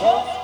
어?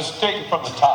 That. Let's take it from the top.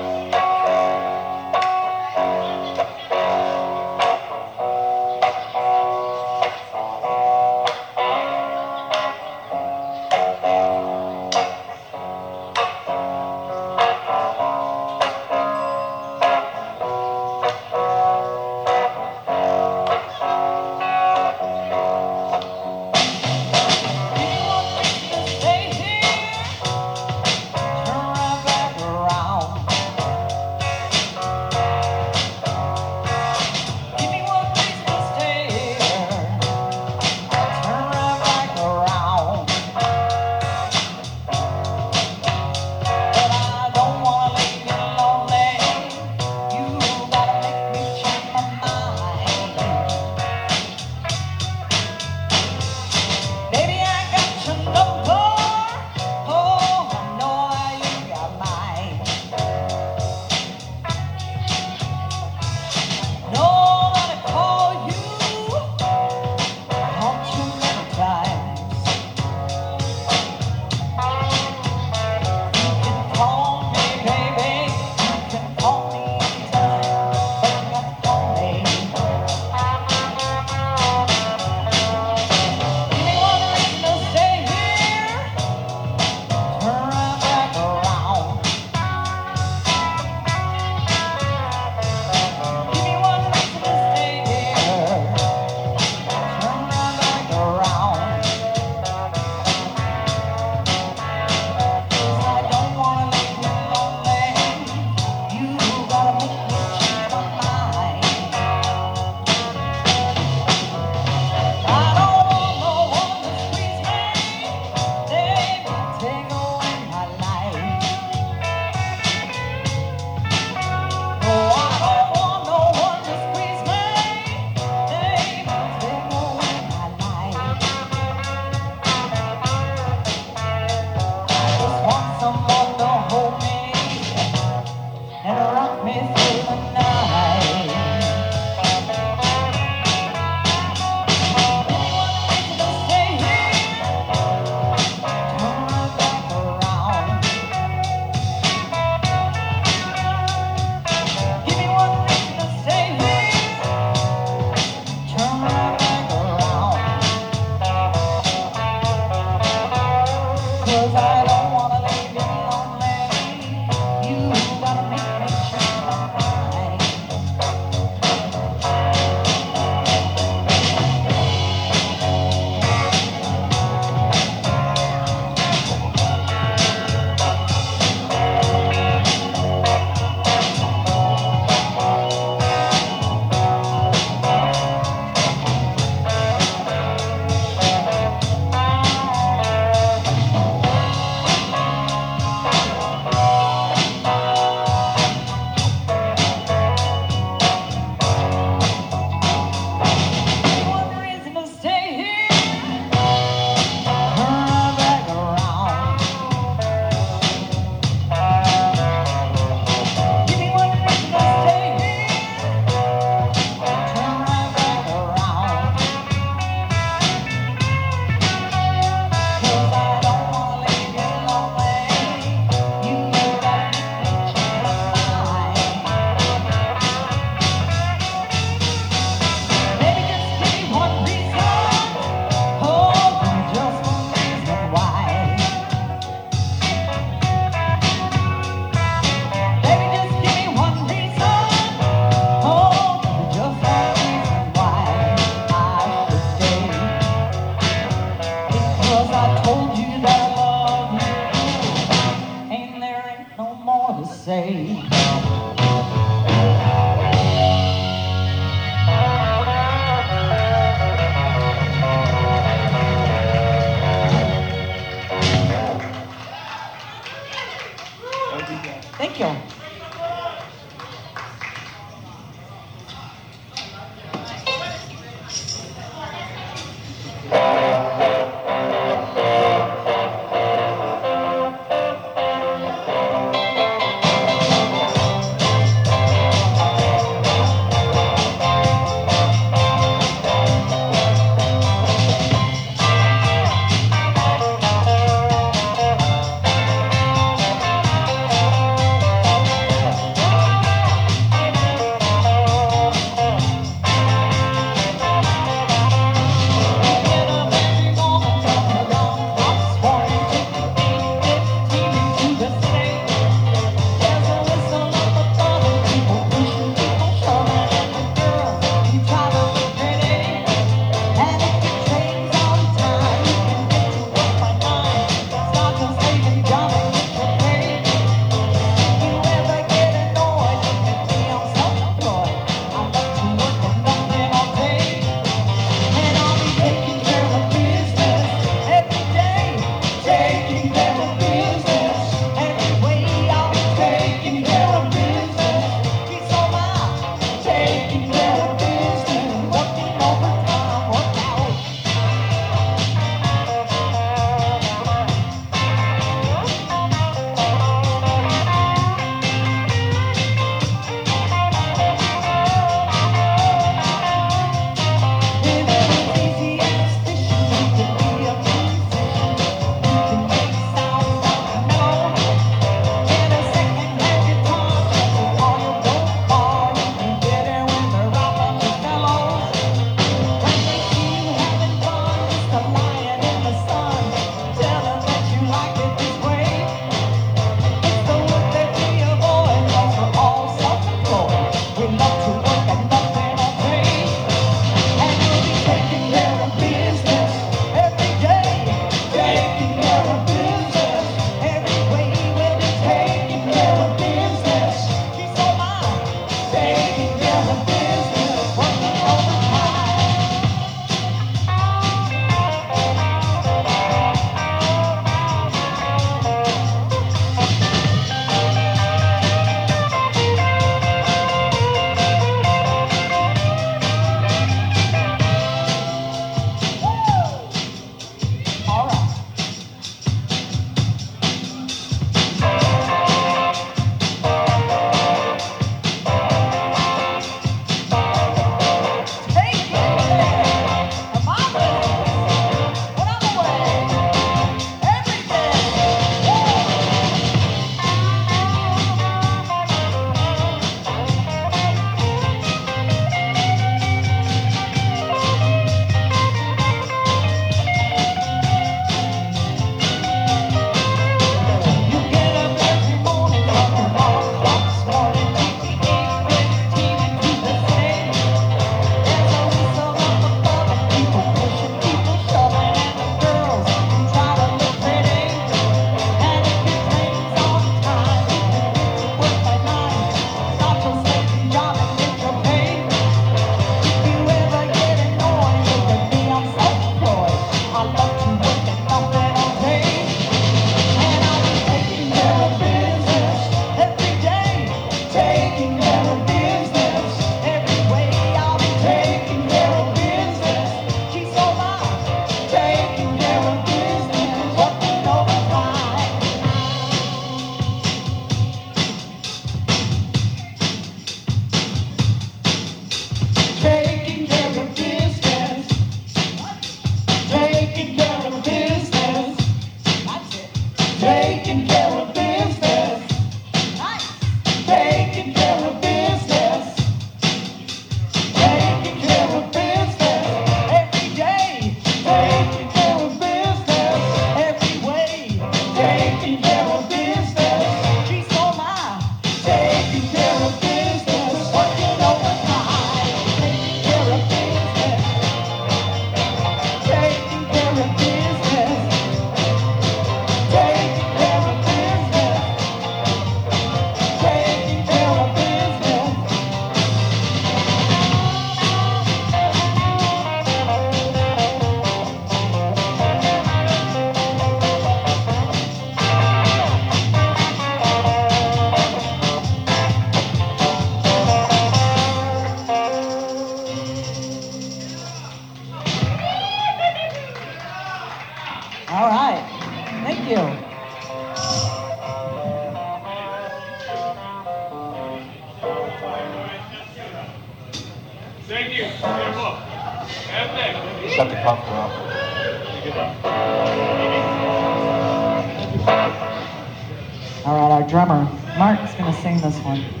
Drummer, Mark's going to sing this one.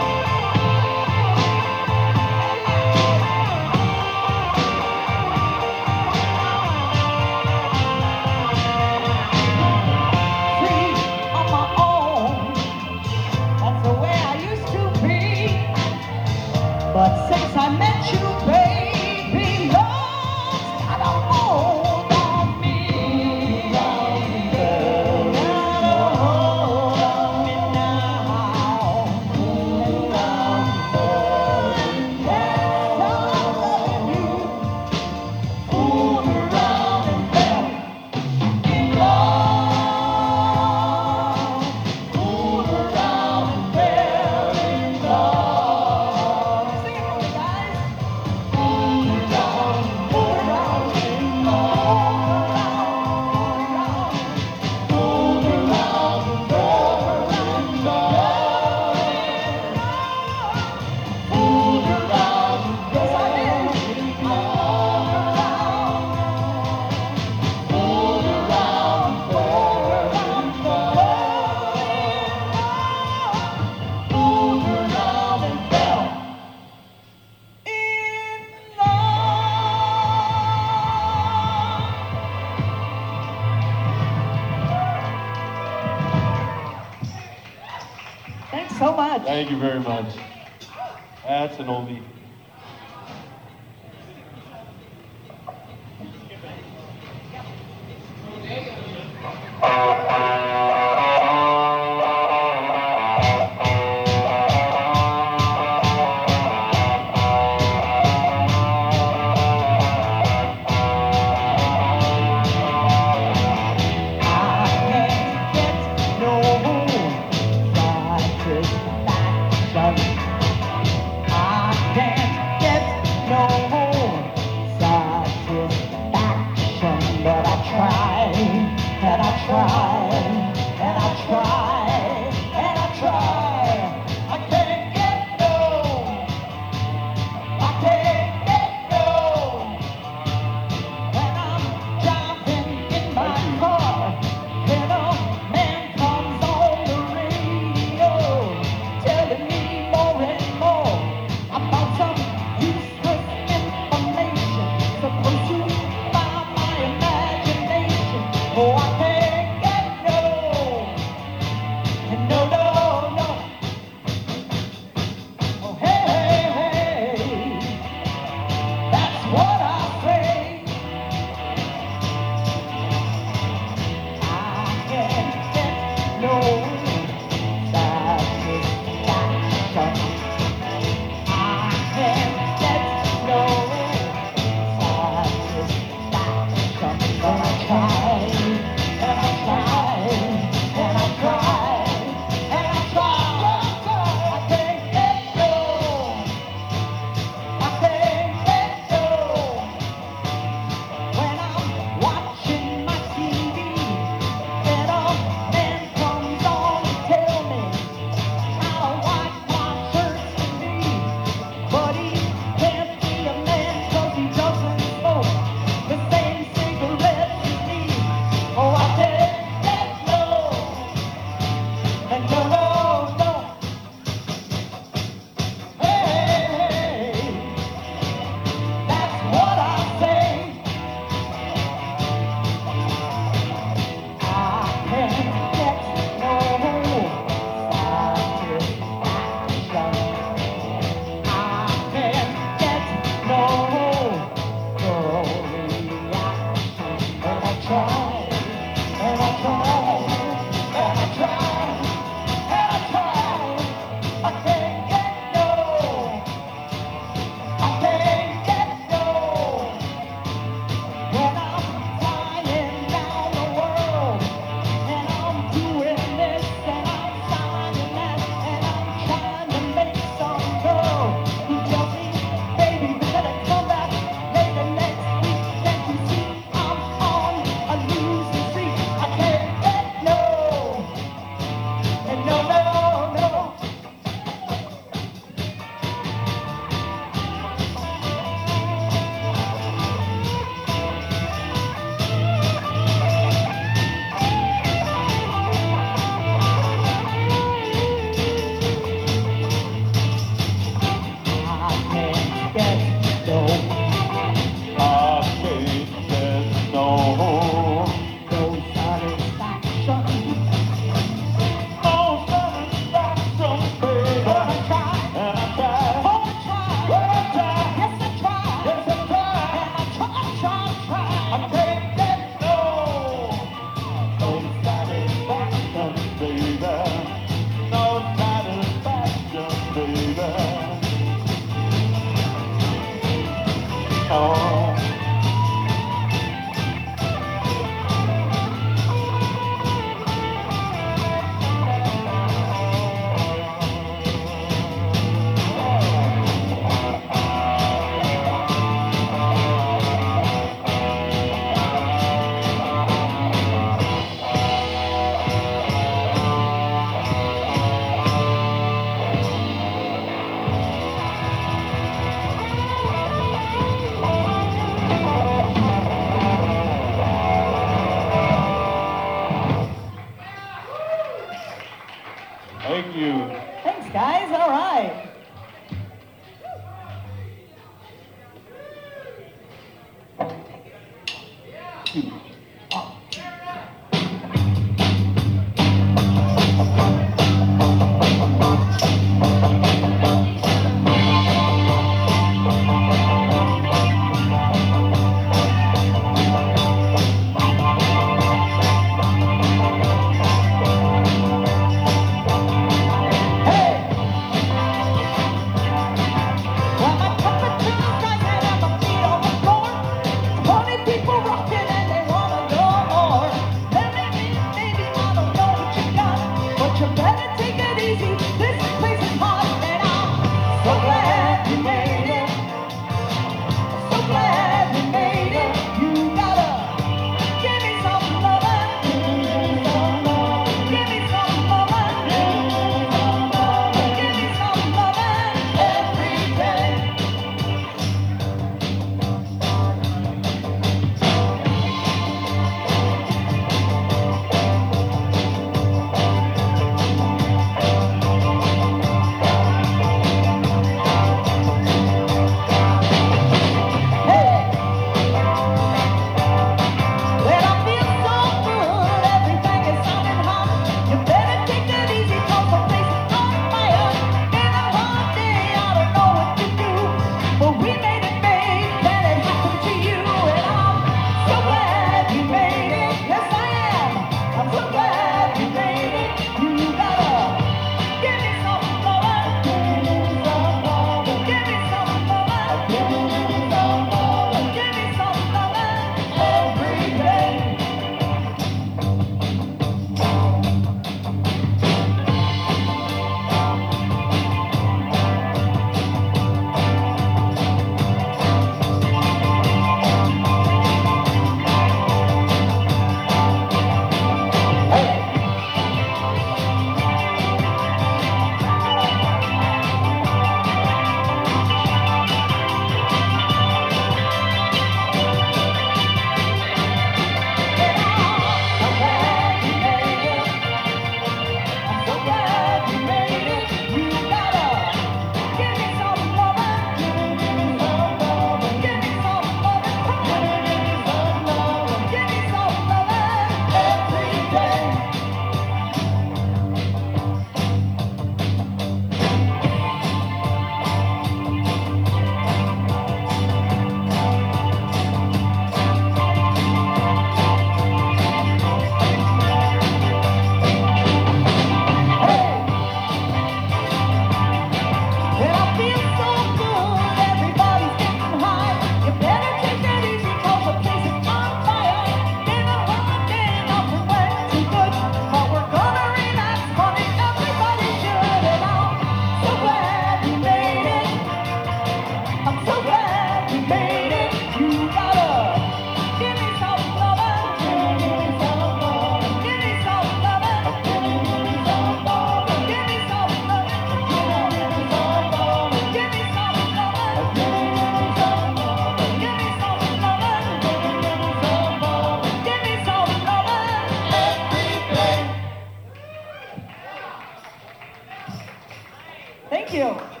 Thank you.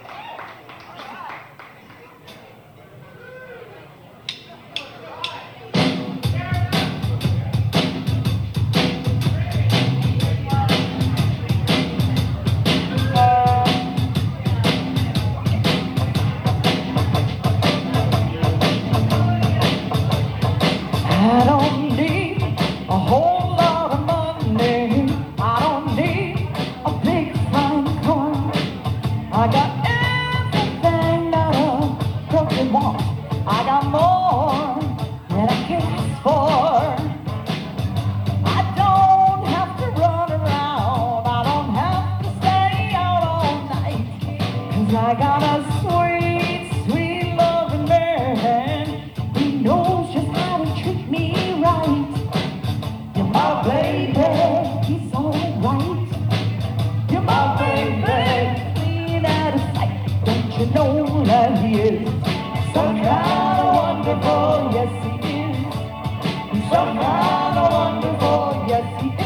Thank you.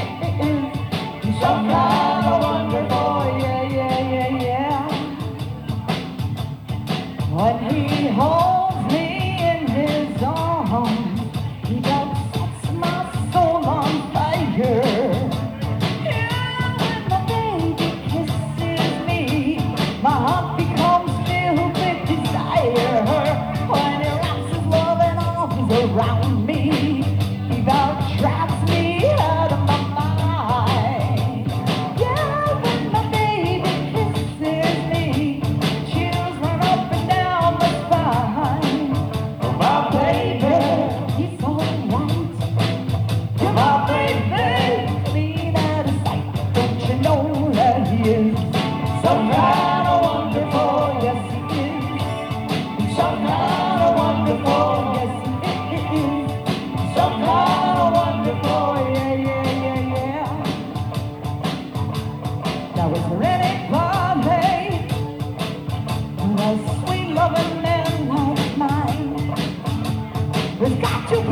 There's got to